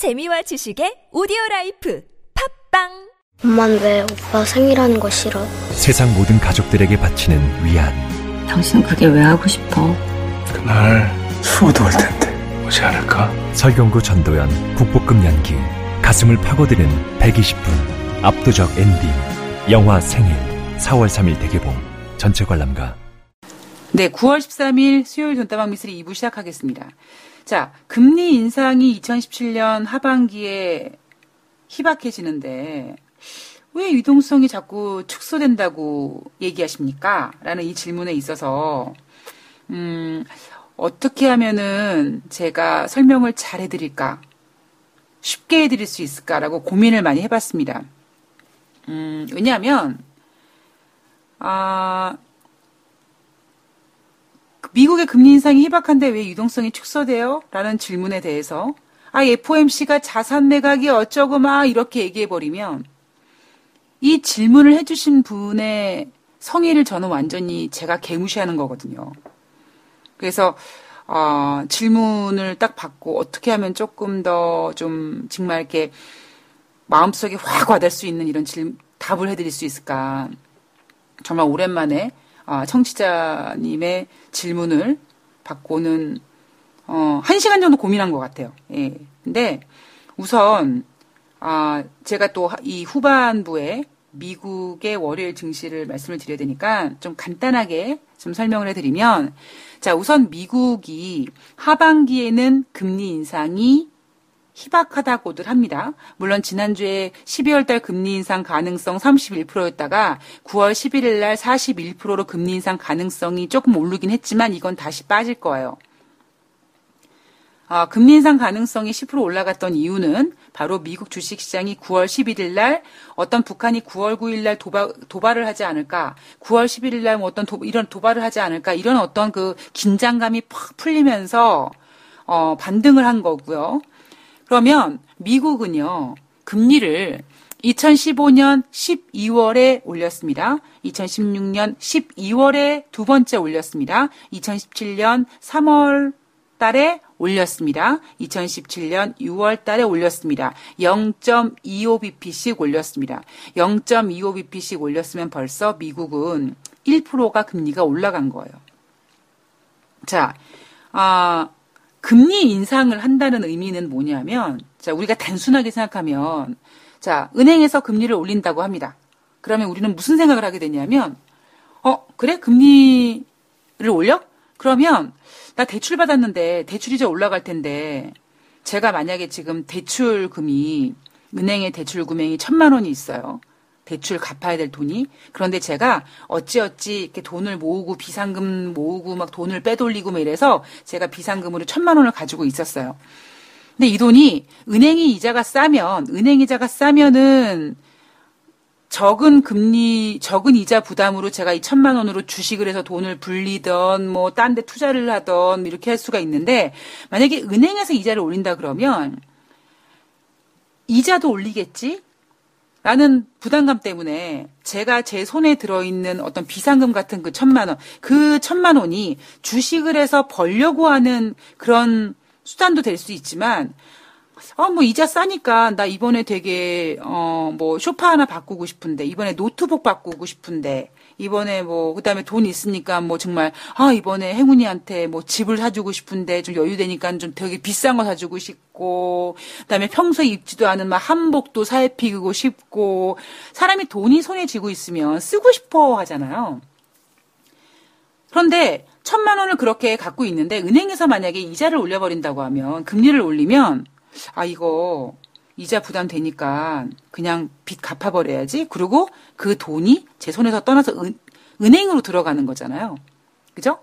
재미와 지식의 오디오 life 팟빵 엄만 왜 오빠 생일하는 거 싫어? 세상 모든 가족들에게 바치는 위안. 당신 그게 왜 하고 싶어? 그날 수호도 올 텐데 오지 않을까? 설경구 전도연 국보급 연기. 가슴을 파고드는 120분. 압도적 엔딩. 영화 생일. 4월 3일 대개봉. 전체 관람가. 네, 9월 13일 수요일 돈다방 미스리 2부 시작하겠습니다. 자, 금리 인상이 2017년 하반기에 희박해지는데 왜 유동성이 자꾸 축소된다고 얘기하십니까? 라는 이 질문에 있어서 음, 어떻게 하면은 제가 설명을 잘 해드릴까? 쉽게 해드릴 수 있을까라고 고민을 많이 해봤습니다. 음, 왜냐하면, 아, 미국의 금리 인상이 희박한데 왜 유동성이 축소돼요? 라는 질문에 대해서 아, FOMC가 자산 매각이 어쩌고 막 이렇게 얘기해 버리면 이 질문을 해주신 분의 성의를 저는 완전히 제가 개무시하는 거거든요. 그래서 어, 질문을 딱 받고 어떻게 하면 조금 더 좀 정말 이렇게 마음속에 확 와닿을 수 있는 이런 질, 답을 해드릴 수 있을까. 정말 오랜만에 아, 청취자님의 질문을 받고는 어, 한 시간 정도 고민한 것 같아요. 예. 근데 우선 아, 제가 또 이 후반부에 미국의 월요일 증시를 말씀을 드려야 되니까 좀 간단하게 좀 설명을 해드리면 자 우선 미국이 하반기에는 금리 인상이 희박하다고들 합니다. 물론 지난주에 12월 달 금리 인상 가능성 31%였다가 9월 11일 날 41%로 금리 인상 가능성이 조금 오르긴 했지만 이건 다시 빠질 거예요. 아, 금리 인상 가능성이 10% 올라갔던 이유는 바로 미국 주식시장이 9월 11일 날 어떤 북한이 9월 9일 날 도발, 도발을 하지 않을까, 9월 11일 날뭐 어떤 도, 이런 도발을 하지 않을까, 이런 어떤 그 긴장감이 팍 풀리면서 어, 반등을 한 거고요. 그러면 미국은요, 금리를 2015년 12월에 올렸습니다. 2016년 12월에 두 번째 올렸습니다. 2017년 3월 달에 올렸습니다. 2017년 6월 달에 올렸습니다. 0.25bp씩 올렸습니다. 0.25bp씩 올렸으면 벌써 미국은 1%가 금리가 올라간 거예요. 자, 아, 금리 인상을 한다는 의미는 뭐냐면, 자, 우리가 단순하게 생각하면, 자, 은행에서 금리를 올린다고 합니다. 그러면 우리는 무슨 생각을 하게 되냐면, 어, 그래? 금리를 올려? 그러면, 나 대출 받았는데, 대출 이자 올라갈 텐데, 제가 만약에 지금 대출금이, 은행에 대출 금액이 천만 원이 있어요. 대출 갚아야 될 돈이. 그런데 제가 어찌어찌 이렇게 돈을 모으고 비상금 모으고 막 돈을 빼돌리고 막 이래서 제가 비상금으로 천만 원을 가지고 있었어요. 근데 이 돈이 은행이 이자가 싸면, 은행 이자가 싸면은 적은 금리, 적은 이자 부담으로 제가 이 천만 원으로 주식을 해서 돈을 불리던 뭐 딴 데 투자를 하던 이렇게 할 수가 있는데 만약에 은행에서 이자를 올린다 그러면 이자도 올리겠지? 라는 부담감 때문에 제가 제 손에 들어있는 어떤 비상금 같은 그 천만 원, 그 천만 원이 주식을 해서 벌려고 하는 그런 수단도 될 수 있지만, 어, 뭐, 이자 싸니까, 나 이번에 되게, 어, 뭐, 쇼파 하나 바꾸고 싶은데, 이번에 노트북 바꾸고 싶은데, 이번에 뭐, 그 다음에 돈 있으니까 뭐 정말, 아, 이번에 행운이한테 뭐 집을 사주고 싶은데, 좀 여유 되니까 좀 되게 비싼 거 사주고 싶고, 그 다음에 평소에 입지도 않은 막 한복도 사입히고 싶고, 사람이 돈이 손에 쥐고 있으면 쓰고 싶어 하잖아요. 그런데, 천만 원을 그렇게 갖고 있는데, 은행에서 만약에 이자를 올려버린다고 하면, 금리를 올리면, 아, 이거, 이자 부담되니까 그냥 빚 갚아버려야지. 그리고 그 돈이 제 손에서 떠나서 은, 은행으로 들어가는 거잖아요. 그죠?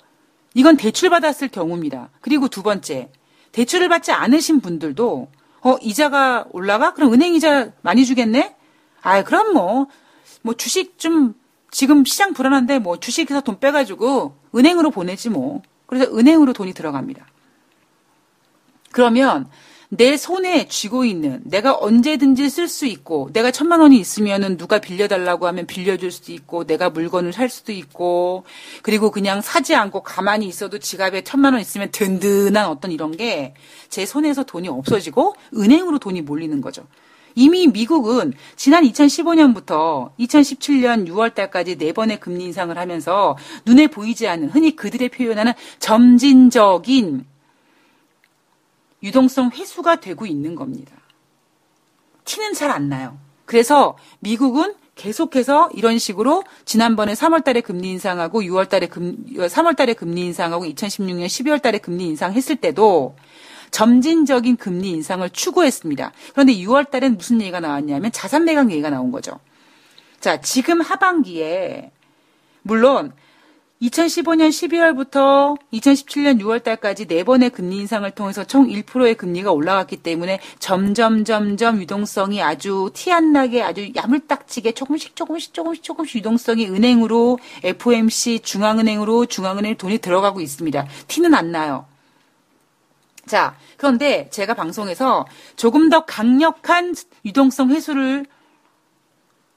이건 대출 받았을 경우입니다. 그리고 두 번째, 대출을 받지 않으신 분들도 어, 이자가 올라가? 그럼 은행 이자 많이 주겠네? 아, 그럼 뭐, 뭐 주식 좀 지금 시장 불안한데 뭐 주식에서 돈 빼가지고 은행으로 보내지 뭐. 그래서 은행으로 돈이 들어갑니다. 그러면 내 손에 쥐고 있는 내가 언제든지 쓸 수 있고 내가 천만 원이 있으면은 누가 빌려달라고 하면 빌려줄 수도 있고 내가 물건을 살 수도 있고 그리고 그냥 사지 않고 가만히 있어도 지갑에 천만 원 있으면 든든한 어떤 이런 게 제 손에서 돈이 없어지고 은행으로 돈이 몰리는 거죠. 이미 미국은 지난 2015년부터 2017년 6월 달까지 네 번의 금리 인상을 하면서 눈에 보이지 않는 흔히 그들의 표현하는 점진적인 유동성 회수가 되고 있는 겁니다. 티는 잘 안 나요. 그래서 미국은 계속해서 이런 식으로 지난번에 3월 달에 금리 인상하고 6월 달에 금 3월 달에 금리 인상하고 2016년 12월 달에 금리 인상했을 때도 점진적인 금리 인상을 추구했습니다. 그런데 6월 달엔 무슨 얘기가 나왔냐면 자산 매각 얘기가 나온 거죠. 자, 지금 하반기에 물론 2015년 12월부터 2017년 6월 달까지 네 번의 금리 인상을 통해서 총 1%의 금리가 올라갔기 때문에 점점 점점 유동성이 아주 티 안 나게 아주 야물딱지게 조금씩 조금씩 조금씩 조금씩 유동성이 은행으로 FOMC 중앙은행으로 중앙은행 돈이 들어가고 있습니다. 티는 안 나요. 자, 그런데 제가 방송에서 조금 더 강력한 유동성 회수를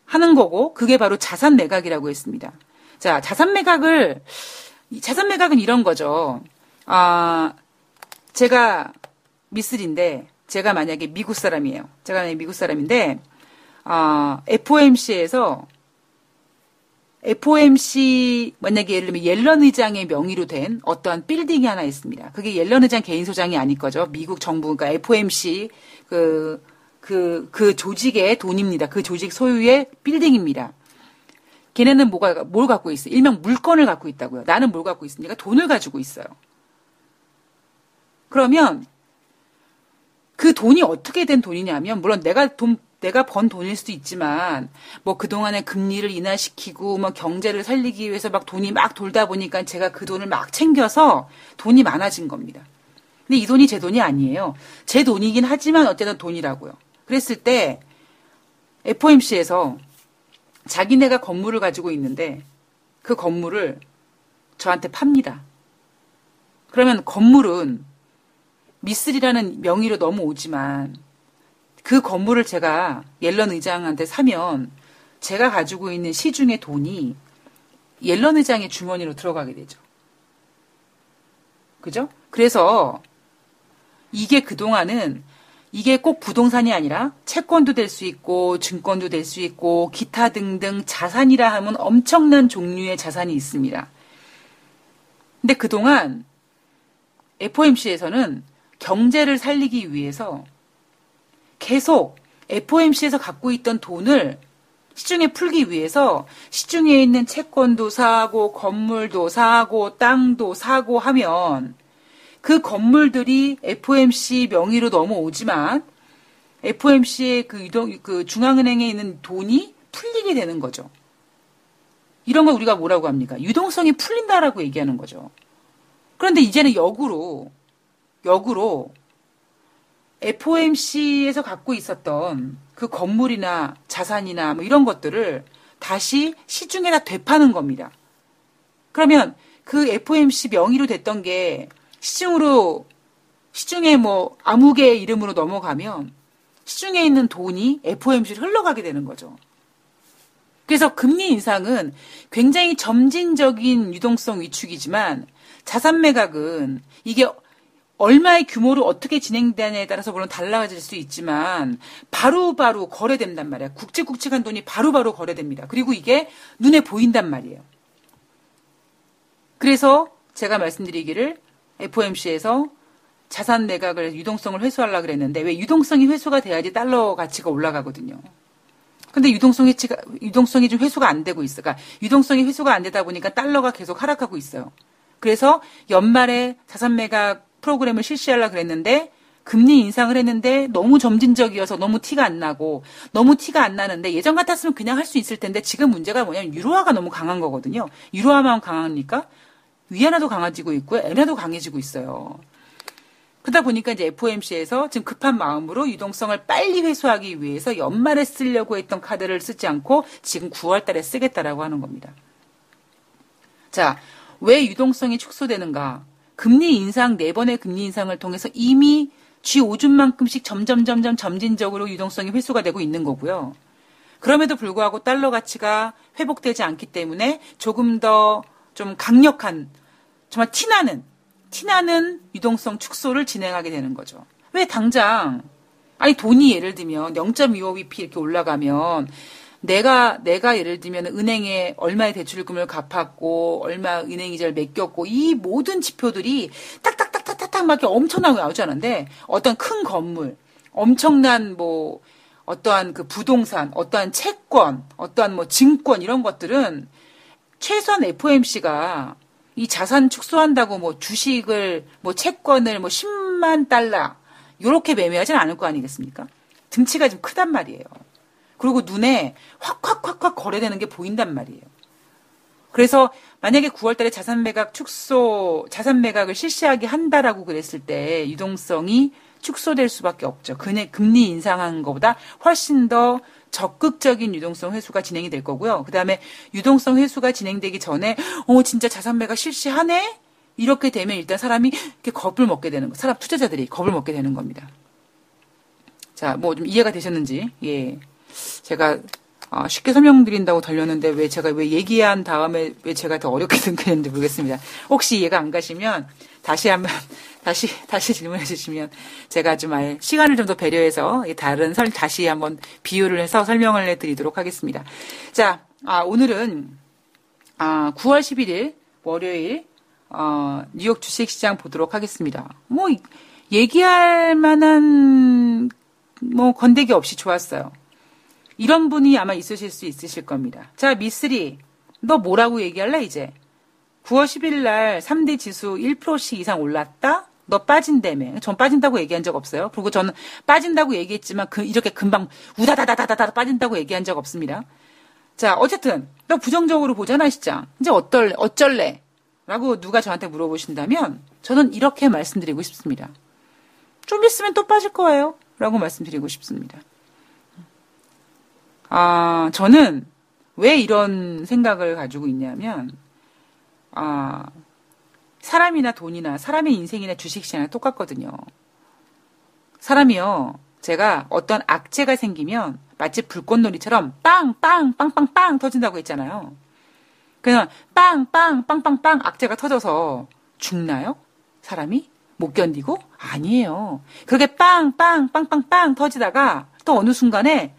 하는 거고 그게 바로 자산 매각이라고 했습니다. 자, 자산 매각을 자산 매각은 이런 거죠. 아, 제가 미슬인데 제가 만약에 미국 사람이에요. 제가 만약에 미국 사람인데 아, FOMC에서 FOMC 만약에 예를 들면 옐런 의장의 명의로 된 어떠한 빌딩이 하나 있습니다. 그게 옐런 의장 개인 소장이 아닐 거죠. 미국 정부 그러니까 FOMC 그 그, 그 조직의 돈입니다. 그 조직 소유의 빌딩입니다. 걔네는 뭐가, 뭘 갖고 있어? 일명 물건을 갖고 있다고요. 나는 뭘 갖고 있습니까? 돈을 가지고 있어요. 그러면 그 돈이 어떻게 된 돈이냐면, 물론 내가 돈, 내가 번 돈일 수도 있지만, 뭐 그동안에 금리를 인하시키고, 뭐 경제를 살리기 위해서 막 돈이 막 돌다 보니까 제가 그 돈을 막 챙겨서 돈이 많아진 겁니다. 근데 이 돈이 제 돈이 아니에요. 제 돈이긴 하지만 어쨌든 돈이라고요. 그랬을 때, FOMC에서 자기네가 건물을 가지고 있는데 그 건물을 저한테 팝니다. 그러면 건물은 미슬이라는 명의로 넘어오지만 그 건물을 제가 옐런 의장한테 사면 제가 가지고 있는 시중의 돈이 옐런 의장의 주머니로 들어가게 되죠. 그죠? 그래서 이게 그동안은 이게 꼭 부동산이 아니라 채권도 될 수 있고 증권도 될 수 있고 기타 등등 자산이라 하면 엄청난 종류의 자산이 있습니다. 근데 그동안 FOMC에서는 경제를 살리기 위해서 계속 FOMC에서 갖고 있던 돈을 시중에 풀기 위해서 시중에 있는 채권도 사고 건물도 사고 땅도 사고 하면 그 건물들이 FOMC 명의로 넘어오지만 FOMC의 그 유동 그 중앙은행에 있는 돈이 풀리게 되는 거죠. 이런 걸 우리가 뭐라고 합니까? 유동성이 풀린다라고 얘기하는 거죠. 그런데 이제는 역으로 역으로 FOMC에서 갖고 있었던 그 건물이나 자산이나 뭐 이런 것들을 다시 시중에다 되파는 겁니다. 그러면 그 FOMC 명의로 됐던 게 시중으로 시중에 뭐 아무개 이름으로 넘어가면 시중에 있는 돈이 FOMC로 흘러가게 되는 거죠. 그래서 금리 인상은 굉장히 점진적인 유동성 위축이지만 자산 매각은 이게 얼마의 규모로 어떻게 진행되냐에 따라서 물론 달라질 수 있지만 바로바로 바로 거래된단 말이야. 굵직굵직한 돈이 바로바로 바로 거래됩니다. 그리고 이게 눈에 보인단 말이에요. 그래서 제가 말씀드리기를 FOMC에서 자산 매각을 유동성을 회수하려고 그랬는데 왜 유동성이 회수가 돼야지 달러 가치가 올라가거든요. 근데 유동성이 유동성이 좀 회수가 안 되고 있어. 그러니까 유동성이 회수가 안 되다 보니까 달러가 계속 하락하고 있어요. 그래서 연말에 자산 매각 프로그램을 실시하려고 그랬는데 금리 인상을 했는데 너무 점진적이어서 너무 티가 안 나고 너무 티가 안 나는데 예전 같았으면 그냥 할 수 있을 텐데 지금 문제가 뭐냐면 유로화가 너무 강한 거거든요. 유로화만 강하니까 위안화도 강해지고 있고요. 엔화도 강해지고 있어요. 그러다 보니까 이제 FOMC에서 지금 급한 마음으로 유동성을 빨리 회수하기 위해서 연말에 쓰려고 했던 카드를 쓰지 않고 지금 9월 달에 쓰겠다라고 하는 겁니다. 자, 왜 유동성이 축소되는가? 금리 인상, 네 번의 금리 인상을 통해서 이미 쥐 오줌만큼씩 점점 점점 점진적으로 유동성이 회수가 되고 있는 거고요. 그럼에도 불구하고 달러 가치가 회복되지 않기 때문에 조금 더 좀 강력한 정말 티나는 티나는 유동성 축소를 진행하게 되는 거죠. 왜 당장 아니 돈이 예를 들면 0.25bp 이렇게 올라가면 내가 내가 예를 들면 은행에 얼마의 대출금을 갚았고 얼마 은행 이자를 맡겼고 이 모든 지표들이 딱딱딱딱딱딱 막 이렇게 엄청나게 나오지 않은데 어떤 큰 건물 엄청난 뭐 어떠한 그 부동산 어떠한 채권 어떠한 뭐 증권 이런 것들은 최소한 FOMC가 이 자산 축소한다고 뭐 주식을 뭐 채권을 뭐 10만 달러 요렇게 매매하진 않을 거 아니겠습니까? 등치가 좀 크단 말이에요. 그리고 눈에 확확확확 거래되는 게 보인단 말이에요. 그래서 만약에 9월 달에 자산 매각 축소, 자산 매각을 실시하게 한다라고 그랬을 때 유동성이 축소될 수밖에 없죠. 금리, 인상한 것보다 훨씬 더 적극적인 유동성 회수가 진행이 될 거고요. 그 다음에 유동성 회수가 진행되기 전에, 어, 진짜 자산 매각 실시하네? 이렇게 되면 일단 사람이 이렇게 겁을 먹게 되는 거, 사람 투자자들이 겁을 먹게 되는 겁니다. 자, 뭐 좀 이해가 되셨는지, 예. 제가 어, 쉽게 설명드린다고 달렸는데 왜 제가 왜 얘기한 다음에 왜 제가 더 어렵게 생겼는지 모르겠습니다. 혹시 이해가 안 가시면 다시 한번 다시 다시 질문해 주시면 제가 좀 아예 시간을 좀 더 배려해서 다른 설 다시 한번 비유를 해서 설명을 해드리도록 하겠습니다. 자, 아, 오늘은 아, 9월 11일 월요일 어, 뉴욕 주식시장 보도록 하겠습니다. 뭐 얘기할 만한 뭐 건데기 없이 좋았어요. 이런 분이 아마 있으실 수 있으실 겁니다. 자, 미쓰리, 너 뭐라고 얘기할래, 이제? 9월 10일 날 3대 지수 1%씩 이상 올랐다? 너 빠진다며. 전 빠진다고 얘기한 적 없어요. 그리고 저는 빠진다고 얘기했지만 그 이렇게 금방 우다다다다다다 빠진다고 얘기한 적 없습니다. 자, 어쨌든 너 부정적으로 보잖아, 시장. 이제 어떨래? 어쩔래? 라고 누가 저한테 물어보신다면 저는 이렇게 말씀드리고 싶습니다. 좀 있으면 또 빠질 거예요. 라고 말씀드리고 싶습니다. 아, 저는 왜 이런 생각을 가지고 있냐면, 아, 사람이나 돈이나 사람의 인생이나 주식시장이 똑같거든요. 사람이요, 제가 어떤 악재가 생기면 마치 불꽃놀이처럼 빵, 빵, 빵, 빵, 빵 터진다고 했잖아요. 그냥 빵, 빵, 빵, 빵, 빵 악재가 터져서 죽나요? 사람이? 못 견디고? 아니에요. 그렇게 빵, 빵, 빵, 빵, 빵 터지다가 또 어느 순간에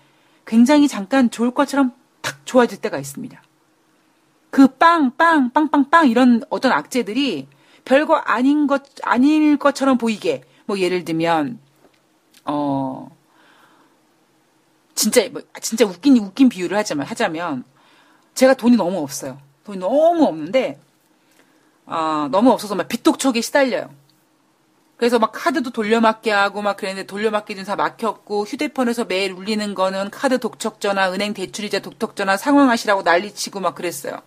굉장히 잠깐 좋을 것처럼 탁 좋아질 때가 있습니다. 그 빵, 빵, 빵, 빵, 빵 이런 어떤 악재들이 별거 아닌 것, 아닐 것처럼 보이게, 뭐 예를 들면, 어, 진짜, 뭐, 진짜 웃긴, 웃긴 비유를 하자면, 하자면, 제가 돈이 너무 없어요. 돈이 너무 없는데, 아, 너무 없어서 막 빚독촉에 시달려요. 그래서 막 카드도 돌려막기 하고 막 그랬는데 돌려막기 준사 막혔고 휴대폰에서 매일 울리는 거는 카드 독촉 전화, 은행 대출이자 독촉 전화 상황하시라고 난리치고 막 그랬어요.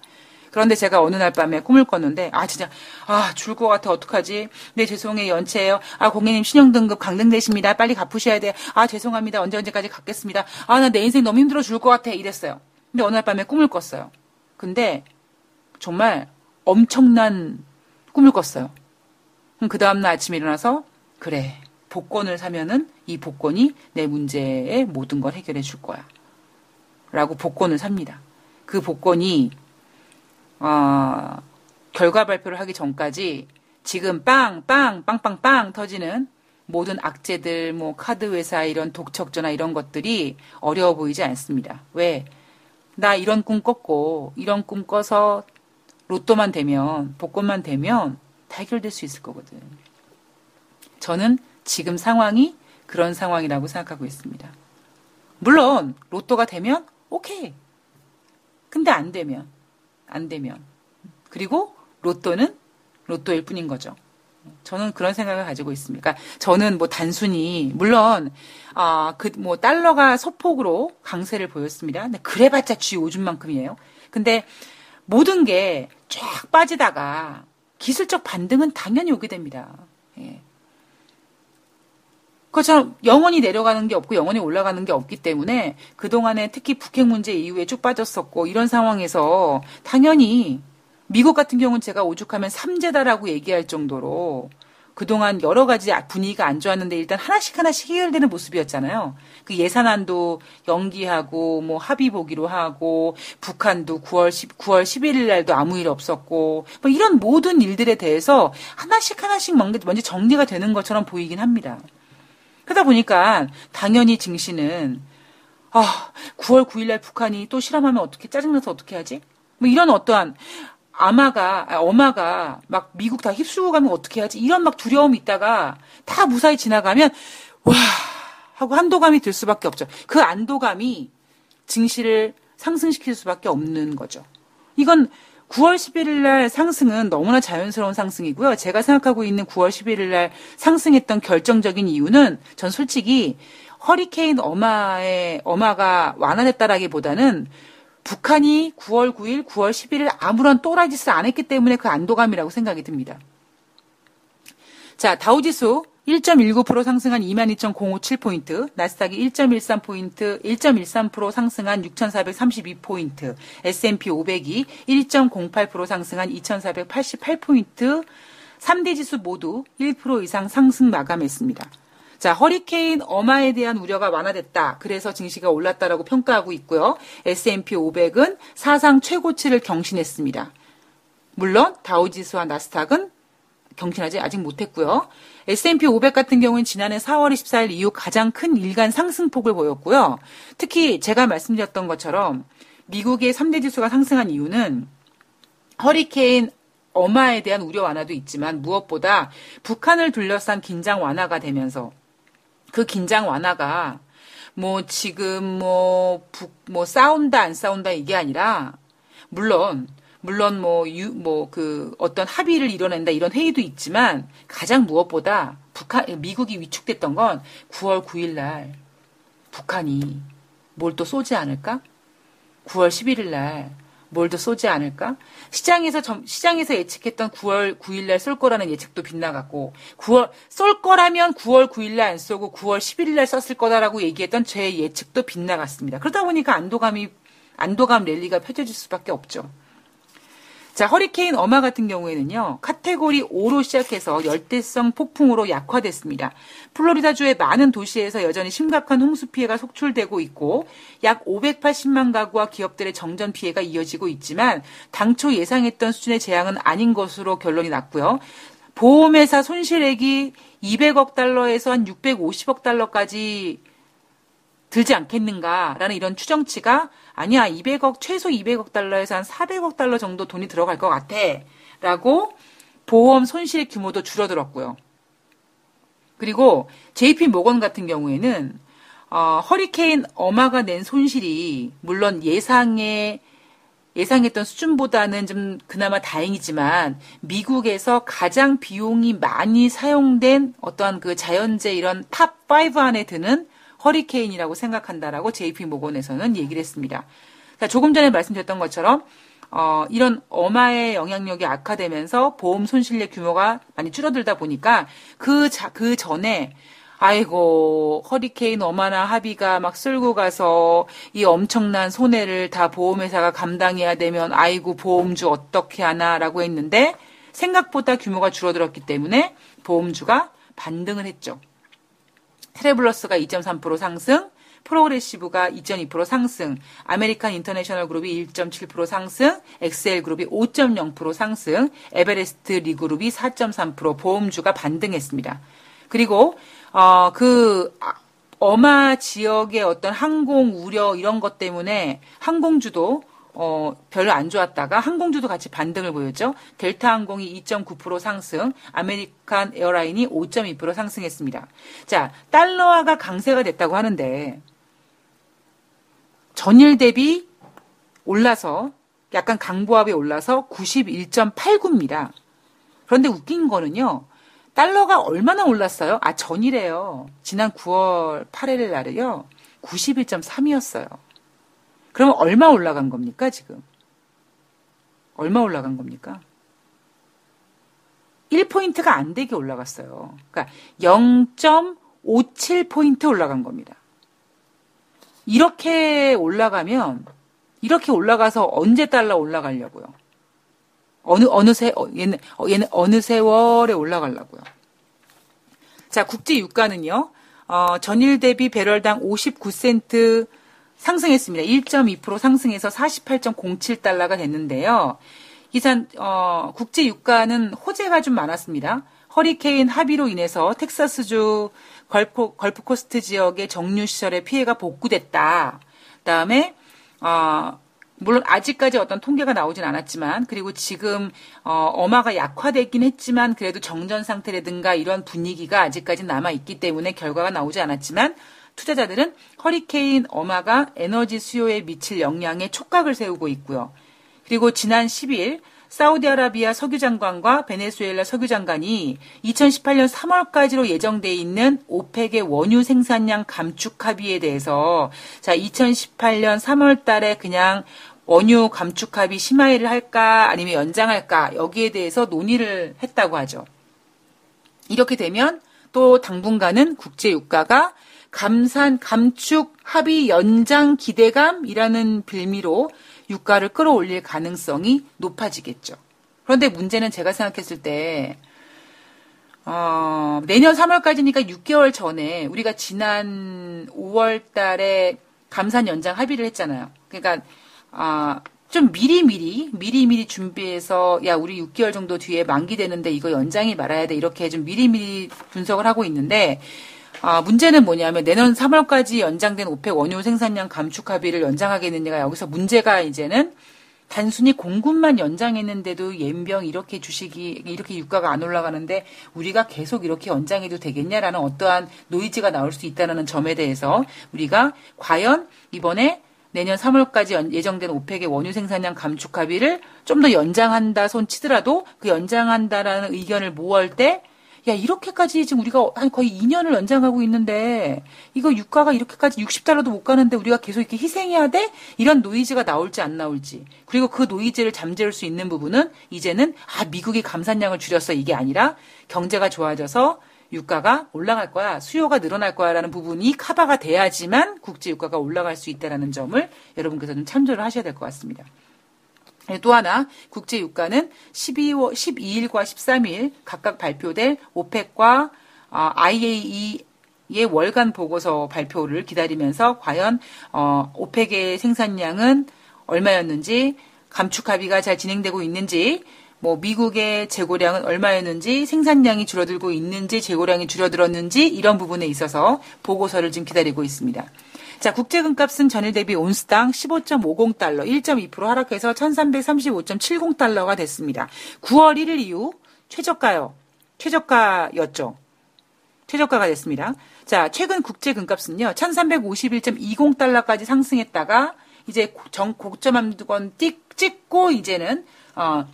그런데 제가 어느 날 밤에 꿈을 꿨는데 아 진짜 아 줄 것 같아 어떡하지? 네 죄송해요 연체예요. 아 고객님 신용등급 강등되십니다. 빨리 갚으셔야 돼. 아 죄송합니다. 언제 언제까지 갚겠습니다. 아 나 내 인생 너무 힘들어 줄 것 같아 이랬어요. 근데 어느 날 밤에 꿈을 꿨어요. 근데 정말 엄청난 꿈을 꿨어요. 그럼 그 다음날 아침에 일어나서 그래 복권을 사면은 이 복권이 내 문제의 모든 걸 해결해 줄 거야. 라고 복권을 삽니다. 그 복권이 어, 결과 발표를 하기 전까지 지금 빵, 빵, 빵, 빵, 빵 터지는 모든 악재들, 뭐 카드 회사 이런 독촉전화 이런 것들이 어려워 보이지 않습니다. 왜? 나 이런 꿈 꿨고 이런 꿈 꿔서 로또만 되면 복권만 되면 해결될 수 있을 거거든. 저는 지금 상황이 그런 상황이라고 생각하고 있습니다. 물론 로또가 되면 오케이. 근데 안 되면 안 되면 그리고 로또는 로또일 뿐인 거죠. 저는 그런 생각을 가지고 있습니다. 그러니까 저는 뭐 단순히 물론 아 그 뭐 달러가 소폭으로 강세를 보였습니다. 근데 그래봤자 쥐 오줌만큼이에요. 근데 모든 게 쫙 빠지다가 기술적 반등은 당연히 오게 됩니다. 예. 그것처럼 영원히 내려가는 게 없고 영원히 올라가는 게 없기 때문에 그동안에 특히 북핵 문제 이후에 쭉 빠졌었고 이런 상황에서 당연히 미국 같은 경우는 제가 오죽하면 삼재다라고 얘기할 정도로 그동안 여러 가지 분위기가 안 좋았는데 일단 하나씩 하나씩 해결되는 모습이었잖아요. 그 예산안도 연기하고 뭐 합의 보기로 하고 북한도 9월 10, 9월 11일 날도 아무 일 없었고 뭐 이런 모든 일들에 대해서 하나씩 하나씩 먼저 정리가 되는 것처럼 보이긴 합니다. 그러다 보니까 당연히 증 씨는 아 9월 9일 날 북한이 또 실험하면 어떻게 짜증나서 어떻게 하지? 뭐 이런 어떠한 아마가 아, 엄마가 막 미국 다 휩쓸고 가면 어떻게 하지? 이런 막 두려움이 있다가 다 무사히 지나가면 와 하고 한도감이 들 수밖에 없죠. 그 안도감이 증시를 상승시킬 수밖에 없는 거죠. 이건 9월 11일 날 상승은 너무나 자연스러운 상승이고요. 제가 생각하고 있는 9월 11일 날 상승했던 결정적인 이유는 전 솔직히 허리케인 어마의 어마가 완화됐다라기보다는 북한이 9월 9일, 9월 11일 아무런 또라이 짓을 안 했기 때문에 그 안도감이라고 생각이 듭니다. 자, 다우지수 1.19% 상승한 22,057포인트, 나스닥이 1.13포인트, 1.13% 상승한 6,432포인트, S&P 500이 1.08% 상승한 2,488포인트, 3대 지수 모두 1% 이상 상승 마감했습니다. 자, 허리케인 어마에 대한 우려가 완화됐다. 그래서 증시가 올랐다라고 평가하고 있고요. S&P 500은 사상 최고치를 경신했습니다. 물론 다우지수와 나스닥은 경신하지 아직 못했고요. S&P 500 같은 경우는 지난해 4월 24일 이후 가장 큰 일간 상승폭을 보였고요. 특히 제가 말씀드렸던 것처럼 미국의 3대 지수가 상승한 이유는 허리케인 어마에 대한 우려 완화도 있지만 무엇보다 북한을 둘러싼 긴장 완화가 되면서 그 긴장 완화가 뭐 지금 뭐 북 뭐 싸운다 안 싸운다 이게 아니라 물론 물론 뭐 유 뭐 그 어떤 합의를 이뤄낸다 이런 회의도 있지만 가장 무엇보다 북한 미국이 위축됐던 건 9월 9일 날 북한이 뭘 또 쏘지 않을까? 9월 11일 날 뭘더 쏘지 않을까? 시장에서 점, 시장에서 예측했던 9월 9일 날 쏠 거라는 예측도 빗나갔고 9월 쏠 거라면 9월 9일 날 안 쏘고 9월 11일 날 썼을 거다라고 얘기했던 제 예측도 빗나갔습니다. 그러다 보니까 안도감이 안도감 랠리가 펼쳐질 수밖에 없죠. 자, 허리케인 어마 같은 경우에는요, 카테고리 5로 시작해서 열대성 폭풍으로 약화됐습니다. 플로리다주의 많은 도시에서 여전히 심각한 홍수 피해가 속출되고 있고, 약 580만 가구와 기업들의 정전 피해가 이어지고 있지만, 당초 예상했던 수준의 재앙은 아닌 것으로 결론이 났고요. 보험회사 손실액이 200억 달러에서 한 650억 달러까지 들지 않겠는가라는 이런 추정치가 아니야 200억 최소 200억 달러에서 한 400억 달러 정도 돈이 들어갈 것 같아라고 보험 손실 규모도 줄어들었고요. 그리고 JP 모건 같은 경우에는 어, 허리케인 어마가 낸 손실이 물론 예상에 예상했던 수준보다는 좀 그나마 다행이지만 미국에서 가장 비용이 많이 사용된 어떠한 그 자연재해 이런 top 5 안에 드는 허리케인이라고 생각한다라고 JP 모건에서는 얘기를 했습니다. 자, 조금 전에 말씀드렸던 것처럼 어, 이런 어마의 영향력이 악화되면서 보험 손실의 규모가 많이 줄어들다 보니까 그, 자, 그 전에 아이고, 허리케인 어마나 합의가 막 쓸고 가서 이 엄청난 손해를 다 보험회사가 감당해야 되면 아이고, 보험주 어떻게 하나라고 했는데 생각보다 규모가 줄어들었기 때문에 보험주가 반등을 했죠. 트래블러스가 2.3% 상승, 프로그레시브가 2.2% 상승, 아메리칸 인터내셔널 그룹이 1.7% 상승, XL 그룹이 5.0% 상승, 에베레스트 리그룹이 4.3% 보험주가 반등했습니다. 그리고 어, 그 어마 지역의 어떤 항공 우려 이런 것 때문에 항공주도 어, 별로 안 좋았다가 항공주도 같이 반등을 보였죠. 델타 항공이 2.9% 상승, 아메리칸 에어라인이 5.2% 상승했습니다. 자, 달러화가 강세가 됐다고 하는데 전일 대비 올라서 약간 강보합에 올라서 91.89입니다. 그런데 웃긴 거는요. 달러가 얼마나 올랐어요? 아, 전일에요. 지난 9월 8일 날에요. 91.3이었어요. 그러면 얼마 올라간 겁니까, 지금? 얼마 올라간 겁니까? 1포인트가 안 되게 올라갔어요. 그러니까 0.57포인트 올라간 겁니다. 이렇게 올라가면, 이렇게 올라가서 언제 달러 올라가려고요? 어느, 어느 세, 어, 얘는, 어, 얘는 어느 세월에 올라가려고요? 자, 국제 유가는요. 어, 전일 대비 배럴당 59센트 상승했습니다. 1.2% 상승해서 48.07달러가 됐는데요. 이산 어, 국제 유가는 호재가 좀 많았습니다. 허리케인 하비로 인해서 텍사스주 걸프, 걸프코스트 지역의 정유 시설의 피해가 복구됐다. 그다음에 어, 물론 아직까지 어떤 통계가 나오진 않았지만 그리고 지금 어, 어마가 약화됐긴 했지만 그래도 정전 상태라든가 이런 분위기가 아직까지 남아 있기 때문에 결과가 나오지 않았지만 투자자들은 허리케인 어마가 에너지 수요에 미칠 영향에 촉각을 세우고 있고요. 그리고 지난 10일 사우디아라비아 석유장관과 베네수엘라 석유장관이 2018년 3월까지로 예정돼 있는 오펙의 원유 생산량 감축 합의에 대해서 자 2018년 3월 달에 그냥 원유 감축 합의 심화를 할까 아니면 연장할까 여기에 대해서 논의를 했다고 하죠. 이렇게 되면 또 당분간은 국제 유가가 감산 감축 합의 연장 기대감이라는 빌미로 유가를 끌어올릴 가능성이 높아지겠죠. 그런데 문제는 제가 생각했을 때 어, 내년 3월까지니까 6개월 전에 우리가 지난 5월 달에 감산 연장 합의를 했잖아요. 그러니까 아, 좀 미리미리 미리미리 준비해서 야 우리 6개월 정도 뒤에 만기되는데 이거 연장이 말아야 돼 이렇게 좀 미리미리 분석을 하고 있는데 아, 문제는 뭐냐면 내년 3월까지 연장된 오펙 원유 생산량 감축 합의를 연장하겠느냐가 여기서 문제가 이제는 단순히 공급만 연장했는데도 연병 이렇게 주식이 이렇게 유가가 안 올라가는데 우리가 계속 이렇게 연장해도 되겠냐라는 어떠한 노이즈가 나올 수 있다는 점에 대해서 우리가 과연 이번에 내년 3월까지 예정된 오펙의 원유 생산량 감축 합의를 좀 더 연장한다 손 치더라도 그 연장한다라는 의견을 모을 때 야, 이렇게까지 지금 우리가 한 거의 2년을 연장하고 있는데, 이거 유가가 이렇게까지 60달러도 못 가는데 우리가 계속 이렇게 희생해야 돼? 이런 노이즈가 나올지 안 나올지. 그리고 그 노이즈를 잠재울 수 있는 부분은 이제는, 아, 미국이 감산량을 줄였어. 이게 아니라 경제가 좋아져서 유가가 올라갈 거야. 수요가 늘어날 거야. 라는 부분이 카바가 돼야지만 국제 유가가 올라갈 수 있다는 점을 여러분께서 좀 참조를 하셔야 될 것 같습니다. 네, 또 하나 국제 유가는 12월 12일과 13일 각각 발표될 오펙과 IAE의 월간 보고서 발표를 기다리면서 과연 어, 오펙의 생산량은 얼마였는지 감축 합의가 잘 진행되고 있는지 뭐 미국의 재고량은 얼마였는지 생산량이 줄어들고 있는지 재고량이 줄어들었는지 이런 부분에 있어서 보고서를 지금 기다리고 있습니다. 자, 국제 금값은 전일 대비 온스당 15.50달러, 1.2% 하락해서 1335.70달러가 됐습니다. 9월 1일 이후 최저가요. 최저가였죠. 최저가가 됐습니다. 자, 최근 국제 금값은요. 1351.20달러까지 상승했다가 이제 정 고점 한두건 찍고 이제는 어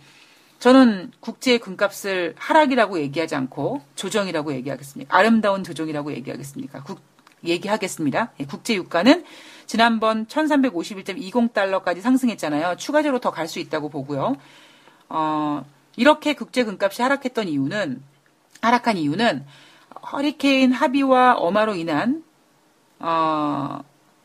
저는 국제 금값을 하락이라고 얘기하지 않고 조정이라고 얘기하겠습니다. 아름다운 조정이라고 얘기하겠습니까? 국, 얘기하겠습니다. 예, 국제 유가는 지난번 1351.20달러까지 상승했잖아요. 추가적으로 더 갈 수 있다고 보고요. 어, 이렇게 국제 금값이 하락했던 이유는 하락한 이유는 허리케인 합의와 어마로 인한 어,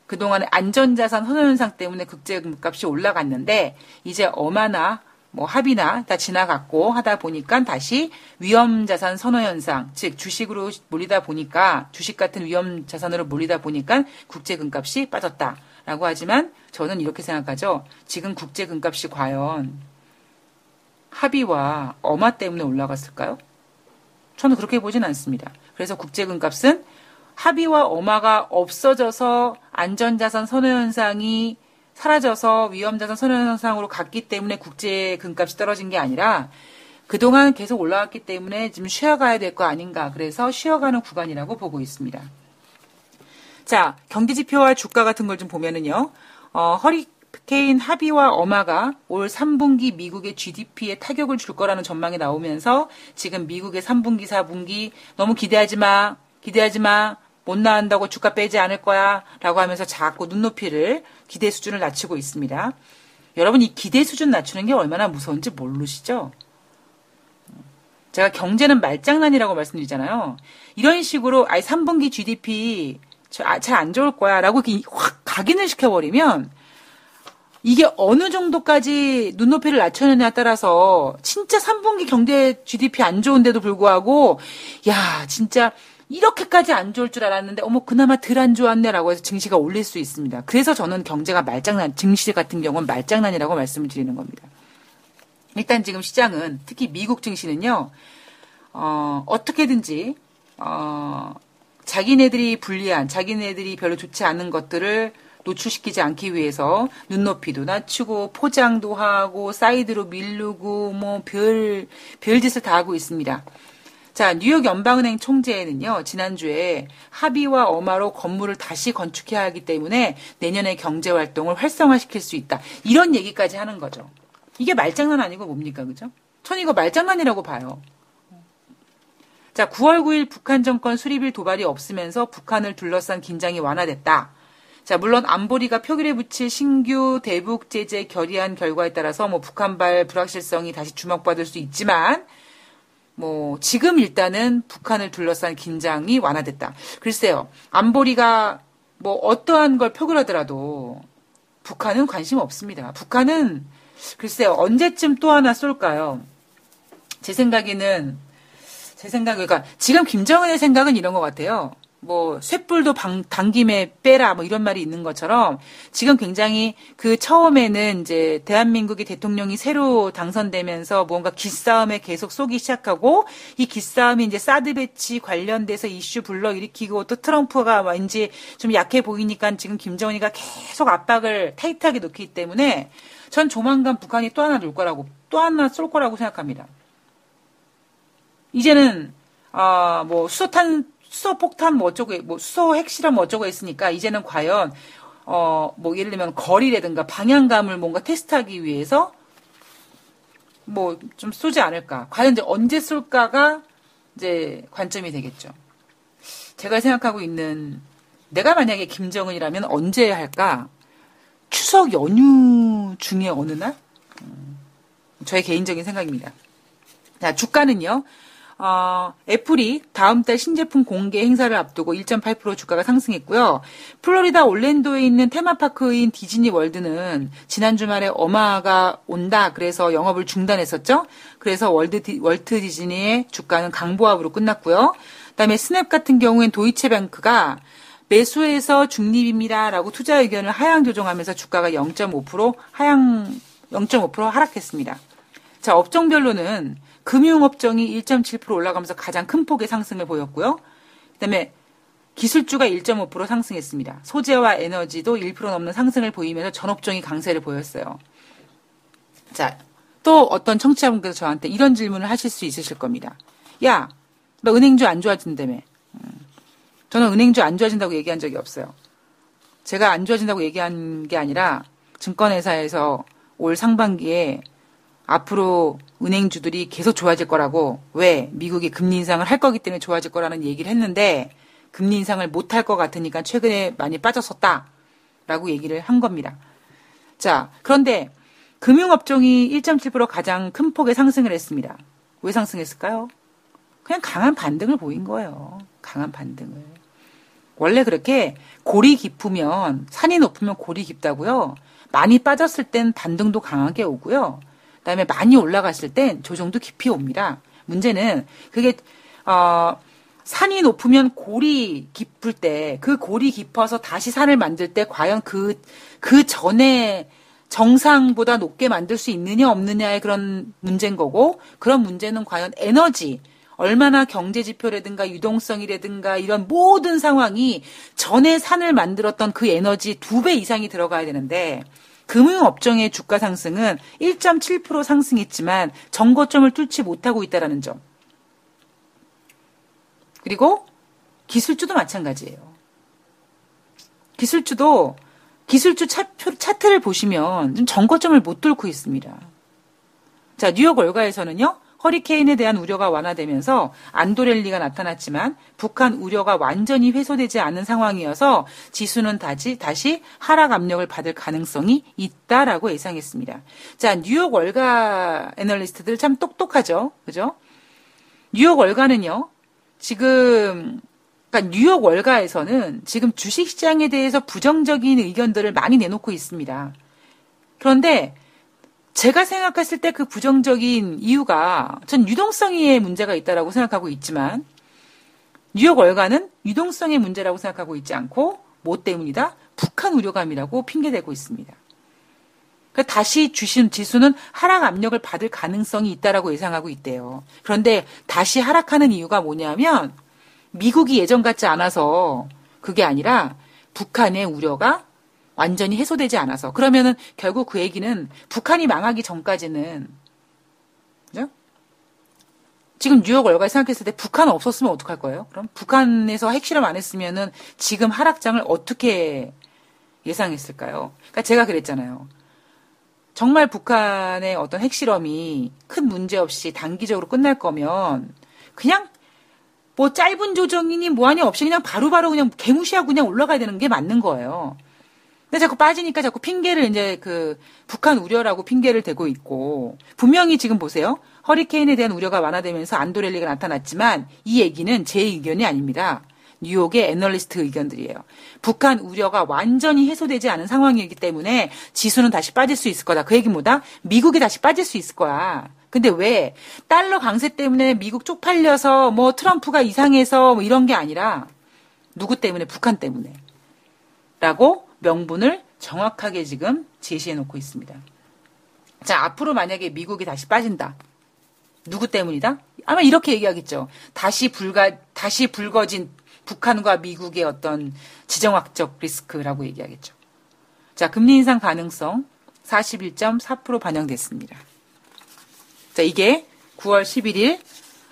그동안의 안전자산 선호 현상 때문에 국제 금값이 올라갔는데 이제 어마나 뭐 합의나 다 지나갔고 하다 보니까 다시 위험 자산 선호 현상, 즉 주식으로 몰리다 보니까 주식 같은 위험 자산으로 몰리다 보니까 국제 금값이 빠졌다라고 하지만 저는 이렇게 생각하죠. 지금 국제 금값이 과연 합의와 어마 때문에 올라갔을까요? 저는 그렇게 보진 않습니다. 그래서 국제 금값은 합의와 어마가 없어져서 안전자산 선호 현상이 사라져서 위험자산 선언상으로 갔기 때문에 국제 금값이 떨어진 게 아니라 그동안 계속 올라왔기 때문에 지금 쉬어가야 될 거 아닌가. 그래서 쉬어가는 구간이라고 보고 있습니다. 자, 경제지표와 주가 같은 걸 좀 보면은요, 어, 허리케인 합의와 어마가 올 3분기 미국의 GDP에 타격을 줄 거라는 전망이 나오면서 지금 미국의 3분기, 4분기 너무 기대하지 마, 기대하지 마, 못 나온다고 주가 빼지 않을 거야 라고 하면서 자꾸 눈높이를 기대 수준을 낮추고 있습니다. 여러분 이 기대 수준 낮추는 게 얼마나 무서운지 모르시죠? 제가 경제는 말장난이라고 말씀드리잖아요. 이런 식으로 아이 3분기 GDP 아, 잘안 좋을 거야 라고 확 각인을 시켜버리면 이게 어느 정도까지 눈높이를 낮춰느냐에 따라서 진짜 3분기 경제 GDP 안 좋은데도 불구하고 야 진짜 이렇게까지 안 좋을 줄 알았는데 어머 그나마 덜 안 좋았네라고 해서 증시가 올릴 수 있습니다. 그래서 저는 경제가 말장난, 증시 같은 경우는 말장난이라고 말씀을 드리는 겁니다. 일단 지금 시장은 특히 미국 증시는요. 어, 어떻게든지 어, 자기네들이 불리한, 자기네들이 별로 좋지 않은 것들을 노출시키지 않기 위해서 눈높이도 낮추고 포장도 하고 사이드로 밀르고 뭐 별 별짓을 다 하고 있습니다. 자, 뉴욕 연방은행 총재는요, 지난주에 합의와 엄하로 건물을 다시 건축해야 하기 때문에 내년에 경제 활동을 활성화시킬 수 있다. 이런 얘기까지 하는 거죠. 이게 말장난 아니고 뭡니까, 그죠? 전 이거 말장난이라고 봐요. 자, 9월 9일 북한 정권 수립일 도발이 없으면서 북한을 둘러싼 긴장이 완화됐다. 자, 물론 안보리가 표결에 붙일 신규 대북 제재 결의안 결과에 따라서 뭐 북한발 불확실성이 다시 주목받을 수 있지만 뭐 지금 일단은 북한을 둘러싼 긴장이 완화됐다. 글쎄요. 안보리가 뭐 어떠한 걸 표결하더라도 북한은 관심 없습니다. 북한은 글쎄요. 언제쯤 또 하나 쏠까요? 제 생각에는 제 생각에 그러니까 지금 김정은의 생각은 이런 것 같아요. 뭐 쇳불도 방, 당김에 빼라 뭐 이런 말이 있는 것처럼 지금 굉장히 그 처음에는 이제 대한민국의 대통령이 새로 당선되면서 뭔가 기싸움에 계속 쏘기 시작하고 이 기싸움이 이제 사드 배치 관련돼서 이슈 불러 일으키고 또 트럼프가 왠지 좀 약해 보이니까 지금 김정은이가 계속 압박을 타이트하게 놓기 때문에 전 조만간 북한이 또 하나 놓을 거라고 또 하나 쏠 거라고 생각합니다. 이제는 아뭐 수소탄 수소 폭탄 뭐 어쩌고 뭐 수소 핵실험 뭐 어쩌고 했으니까 이제는 과연 어 뭐 예를 들면 거리라든가 방향감을 뭔가 테스트하기 위해서 뭐 좀 쏘지 않을까. 과연 이제 언제 쏠까가 이제 관점이 되겠죠. 제가 생각하고 있는 내가 만약에 김정은이라면 언제 할까? 추석 연휴 중에 어느 날? 음, 저의 개인적인 생각입니다. 자, 주가는요. 어, 애플이 다음 달 신제품 공개 행사를 앞두고 1.8% 주가가 상승했고요. 플로리다 올랜도에 있는 테마파크인 디즈니 월드는 지난 주말에 어마가 온다. 그래서 영업을 중단했었죠. 그래서 월드 디, 월트 디즈니의 주가는 강보합으로 끝났고요. 그다음에 스냅 같은 경우엔 도이체뱅크가 매수에서 중립입니다라고 투자 의견을 하향 조정하면서 주가가 0.5% 하향 0.5% 하락했습니다. 자, 업종별로는 금융업종이 1.7% 올라가면서 가장 큰 폭의 상승을 보였고요. 그다음에 기술주가 1.5% 상승했습니다. 소재와 에너지도 1% 넘는 상승을 보이면서 전 업종이 강세를 보였어요. 자, 또 어떤 청취자분께서 저한테 이런 질문을 하실 수 있으실 겁니다. 야, 너 은행주 안 좋아진다며. 음, 저는 은행주 안 좋아진다고 얘기한 적이 없어요. 제가 안 좋아진다고 얘기한 게 아니라 증권회사에서 올 상반기에 앞으로 은행주들이 계속 좋아질 거라고 왜 미국이 금리 인상을 할 거기 때문에 좋아질 거라는 얘기를 했는데 금리 인상을 못 할 것 같으니까 최근에 많이 빠졌었다라고 얘기를 한 겁니다. 자, 그런데 금융업종이 1.7% 가장 큰 폭의 상승을 했습니다. 왜 상승했을까요? 그냥 강한 반등을 보인 거예요. 강한 반등을. 원래 그렇게 골이 깊으면 산이 높으면 골이 깊다고요. 많이 빠졌을 땐 반등도 강하게 오고요. 그다음에 많이 올라갔을 땐 조정도 깊이 옵니다. 문제는 그게 어 산이 높으면 골이 깊을 때 그 골이 깊어서 다시 산을 만들 때 과연 그그 그 전에 정상보다 높게 만들 수 있느냐 없느냐의 그런 문제인 거고 그런 문제는 과연 에너지 얼마나 경제 지표라든가 유동성이라든가 이런 모든 상황이 전에 산을 만들었던 그 에너지 두 배 이상이 들어가야 되는데 금융업종의 주가 상승은 1.7% 상승했지만 정고점을 뚫지 못하고 있다는 점. 그리고 기술주도 마찬가지예요. 기술주도 기술주 차, 차트를 보시면 좀 정고점을 못 뚫고 있습니다. 자, 뉴욕 월가에서는요. 허리케인에 대한 우려가 완화되면서 안도랠리가 나타났지만 북한 우려가 완전히 해소되지 않은 상황이어서 지수는 다시, 다시 하락 압력을 받을 가능성이 있다라고 예상했습니다. 자, 뉴욕 월가 애널리스트들 참 똑똑하죠. 그죠? 뉴욕 월가는요. 지금 그러니까 뉴욕 월가에서는 지금 주식 시장에 대해서 부정적인 의견들을 많이 내놓고 있습니다. 그런데 제가 생각했을 때 그 부정적인 이유가 전 유동성에 문제가 있다라고 생각하고 있지만 뉴욕 월가는 유동성의 문제라고 생각하고 있지 않고 뭐 때문이다? 북한 우려감이라고 핑계대고 있습니다. 그러니까 다시 주신 지수는 하락 압력을 받을 가능성이 있다라고 예상하고 있대요. 그런데 다시 하락하는 이유가 뭐냐면 미국이 예전 같지 않아서 그게 아니라 북한의 우려가 완전히 해소되지 않아서 그러면은 결국 그 얘기는 북한이 망하기 전까지는 그죠? 지금 뉴욕 월가 생각했을 때 북한 없었으면 어떡할 거예요? 그럼 북한에서 핵실험 안 했으면은 지금 하락장을 어떻게 예상했을까요? 그러니까 제가 그랬잖아요. 정말 북한의 어떤 핵실험이 큰 문제 없이 단기적으로 끝날 거면 그냥 뭐 짧은 조정이니 뭐하니 없이 그냥 바로바로 바로 그냥 개무시하고 그냥 올라가야 되는 게 맞는 거예요. 근데 자꾸 빠지니까 자꾸 핑계를 이제 그 북한 우려라고 핑계를 대고 있고 분명히 지금 보세요. 허리케인에 대한 우려가 완화되면서 안도렐리가 나타났지만 이 얘기는 제 의견이 아닙니다. 뉴욕의 애널리스트 의견들이에요. 북한 우려가 완전히 해소되지 않은 상황이기 때문에 지수는 다시 빠질 수 있을 거다. 그 얘기 뭐다? 미국이 다시 빠질 수 있을 거야. 근데 왜 달러 강세 때문에 미국 쪽팔려서 뭐 트럼프가 이상해서 뭐 이런 게 아니라 누구 때문에 북한 때문에 라고 명분을 정확하게 지금 제시해 놓고 있습니다. 자, 앞으로 만약에 미국이 다시 빠진다. 누구 때문이다? 아마 이렇게 얘기하겠죠. 다시 불가, 다시 불거진 북한과 미국의 어떤 지정학적 리스크라고 얘기하겠죠. 자, 금리 인상 가능성 41.4% 반영됐습니다. 자, 이게 9월 11일,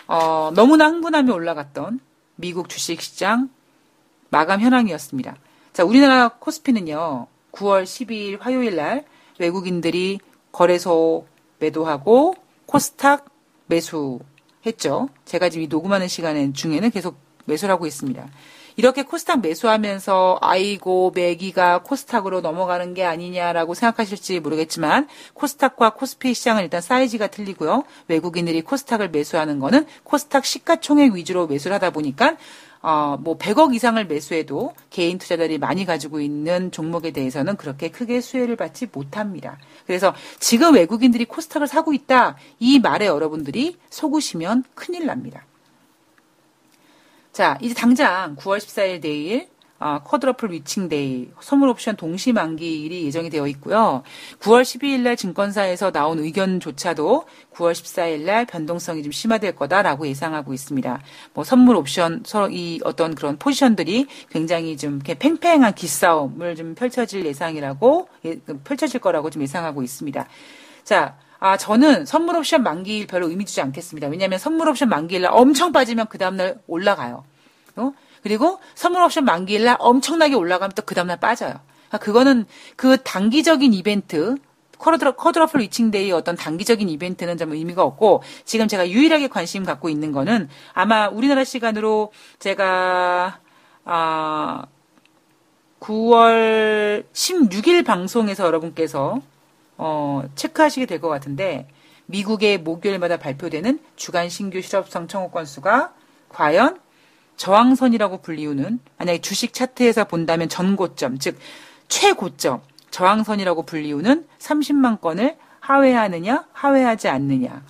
어, 너무나 흥분하며 올라갔던 미국 주식시장 마감 현황이었습니다. 자, 우리나라 코스피는요, 9월 12일 화요일 날 외국인들이 거래소 매도하고 코스닥 매수 했죠. 제가 지금 이 녹음하는 시간 중에는 계속 매수를 하고 있습니다. 이렇게 코스닥 매수하면서 아이고 매기가 코스닥으로 넘어가는 게 아니냐라고 생각하실지 모르겠지만 코스닥과 코스피 시장은 일단 사이즈가 틀리고요. 외국인들이 코스닥을 매수하는 거는 코스닥 시가총액 위주로 매수를 하다 보니까 어, 뭐 100억 이상을 매수해도 개인 투자자들이 많이 가지고 있는 종목에 대해서는 그렇게 크게 수혜를 받지 못합니다. 그래서 지금 외국인들이 코스닥을 사고 있다. 이 말에 여러분들이 속으시면 큰일 납니다. 자, 이제 당장 9월 14일 내일 어, quadruple witching day, 선물 옵션 동시 만기일이 예정이 되어 있고요. 9월 12일 날 증권사에서 나온 의견조차도 9월 14일 날 변동성이 좀 심화될 거다라고 예상하고 있습니다. 뭐 선물 옵션 서로 이 어떤 그런 포지션들이 굉장히 좀 팽팽한 기싸움을 좀 펼쳐질 예상이라고 예, 펼쳐질 거라고 좀 예상하고 있습니다. 자, 아, 저는 선물 옵션 만기일 별로 의미 두지 않겠습니다. 왜냐하면 선물 옵션 만기일 날 엄청 빠지면 그 다음날 올라가요. 어? 그리고 선물 옵션 만기일 날 엄청나게 올라가면 또 그 다음날 빠져요. 그러니까 그거는 그 단기적인 이벤트, 쿼드러플 위칭데이 어떤 단기적인 이벤트는 좀 의미가 없고 지금 제가 유일하게 관심 갖고 있는 거는 아마 우리나라 시간으로 제가 아 9월 16일 방송에서 여러분께서 어 체크하시게 될 것 같은데 미국의 목요일마다 발표되는 주간 신규 실업성 청구 건수가 과연 저항선이라고 불리우는 만약에 주식 차트에서 본다면 전고점 즉 최고점 저항선이라고 불리우는 30만 건을 하회하느냐 하회하지 않느냐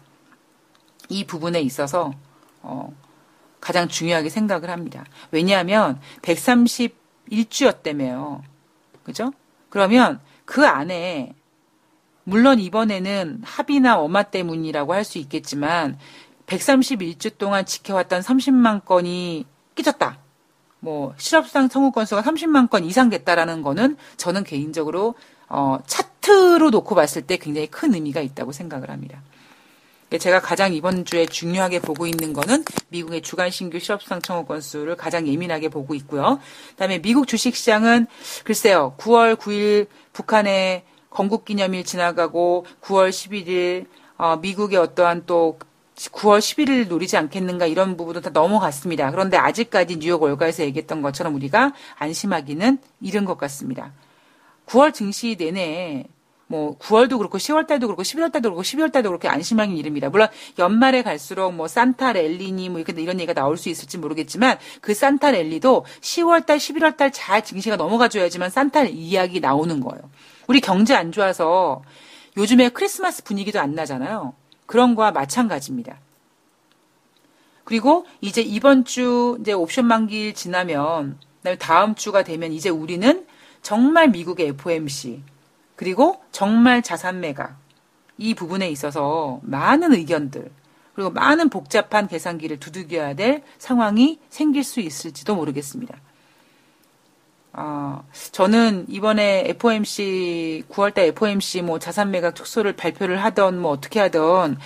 이 부분에 있어서 어, 가장 중요하게 생각을 합니다. 왜냐하면 131주였다며요. 그죠? 그러면 그 안에 물론 이번에는 합의나 엄마 때문이라고 할 수 있겠지만 131주 동안 지켜왔던 30만 건이 끼졌다. 뭐 실업상 청구 건수가 30만 건 이상 됐다라는 거는 저는 개인적으로 어, 차트로 놓고 봤을 때 굉장히 큰 의미가 있다고 생각을 합니다. 제가 가장 이번 주에 중요하게 보고 있는 거는 미국의 주간 신규 실업상 청구 건수를 가장 예민하게 보고 있고요. 그다음에 미국 주식시장은 글쎄요. 9월 9일 북한의 건국기념일 지나가고 9월 11일 어, 미국의 어떠한 또 9월 11일 노리지 않겠는가 이런 부분도 다 넘어갔습니다. 그런데 아직까지 뉴욕 월가에서 얘기했던 것처럼 우리가 안심하기는 이른 것 같습니다. 9월 증시 내내 뭐 9월도 그렇고 10월 달도 그렇고 11월 달도 그렇고 12월 달도 그렇게 안심하기 이릅니다. 물론 연말에 갈수록 뭐 산타 랠리니 뭐 이런 얘기가 나올 수 있을지 모르겠지만 그 산타 랠리도 10월 달, 11월 달 잘 증시가 넘어가 줘야지만 산타 이야기 나오는 거예요. 우리 경제 안 좋아서 요즘에 크리스마스 분위기도 안 나잖아요. 그런 거와 마찬가지입니다. 그리고 이제 이번 주 이제 옵션 만기일 지나면 그다음에 다음 주가 되면 이제 우리는 정말 미국의 FOMC 그리고 정말 자산 매각 이 부분에 있어서 많은 의견들 그리고 많은 복잡한 계산기를 두들겨야 될 상황이 생길 수 있을지도 모르겠습니다. 아, 저는 이번에 FOMC 9월달 FOMC 뭐 자산 매각 축소를 발표를 하던 뭐 어떻게 하던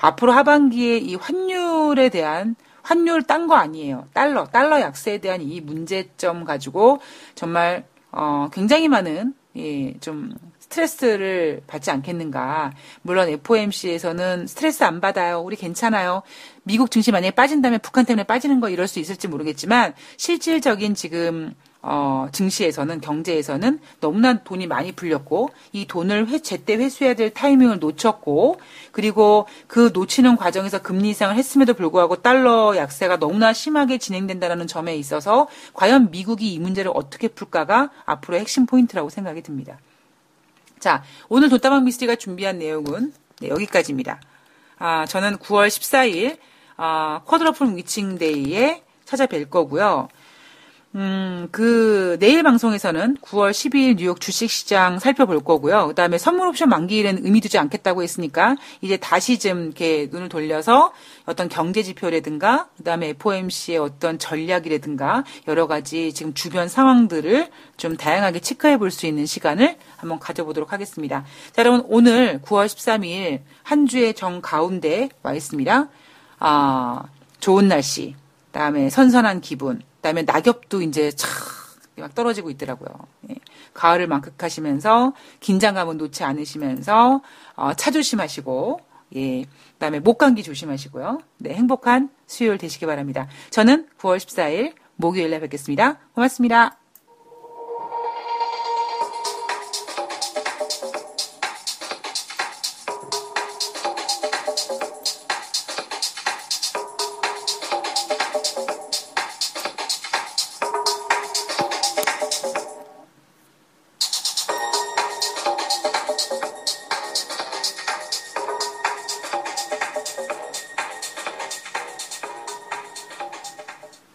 앞으로 하반기에 이 환율에 대한 환율 딴 거 아니에요. 달러, 달러 약세에 대한 이 문제점 가지고 정말 어, 굉장히 많은 예, 좀 스트레스를 받지 않겠는가. 물론 FOMC에서는 스트레스 안 받아요. 우리 괜찮아요. 미국 증시 만약에 빠진다면 북한 때문에 빠지는 거 이럴 수 있을지 모르겠지만 실질적인 지금 어, 증시에서는 경제에서는 너무나 돈이 많이 풀렸고 이 돈을 회, 제때 회수해야 될 타이밍을 놓쳤고 그리고 그 놓치는 과정에서 금리 인상을 했음에도 불구하고 달러 약세가 너무나 심하게 진행된다는 점에 있어서 과연 미국이 이 문제를 어떻게 풀까가 앞으로의 핵심 포인트라고 생각이 듭니다. 자, 오늘 돈다방 미스리가 준비한 내용은 네, 여기까지입니다. 아, 저는 9월 14일 아, quadruple witching day에 찾아뵐 거고요. 음, 그, 내일 방송에서는 9월 12일 뉴욕 주식시장 살펴볼 거고요. 그 다음에 선물 옵션 만기일은 의미 두지 않겠다고 했으니까, 이제 다시 좀 이렇게 눈을 돌려서 어떤 경제 지표라든가, 그 다음에 FOMC의 어떤 전략이라든가, 여러 가지 지금 주변 상황들을 좀 다양하게 체크해 볼 수 있는 시간을 한번 가져보도록 하겠습니다. 자, 여러분, 오늘 9월 13일 한 주의 정 가운데 와 있습니다. 아, 좋은 날씨, 그 다음에 선선한 기분, 그다음에 낙엽도 이제 촥막 떨어지고 있더라고요. 예. 가을을 만끽하시면서 긴장감은 놓지 않으시면서 어, 차 조심하시고 예. 그다음에 목감기 조심하시고요. 네, 행복한 수요일 되시기 바랍니다. 저는 9월 14일 목요일에 뵙겠습니다. 고맙습니다.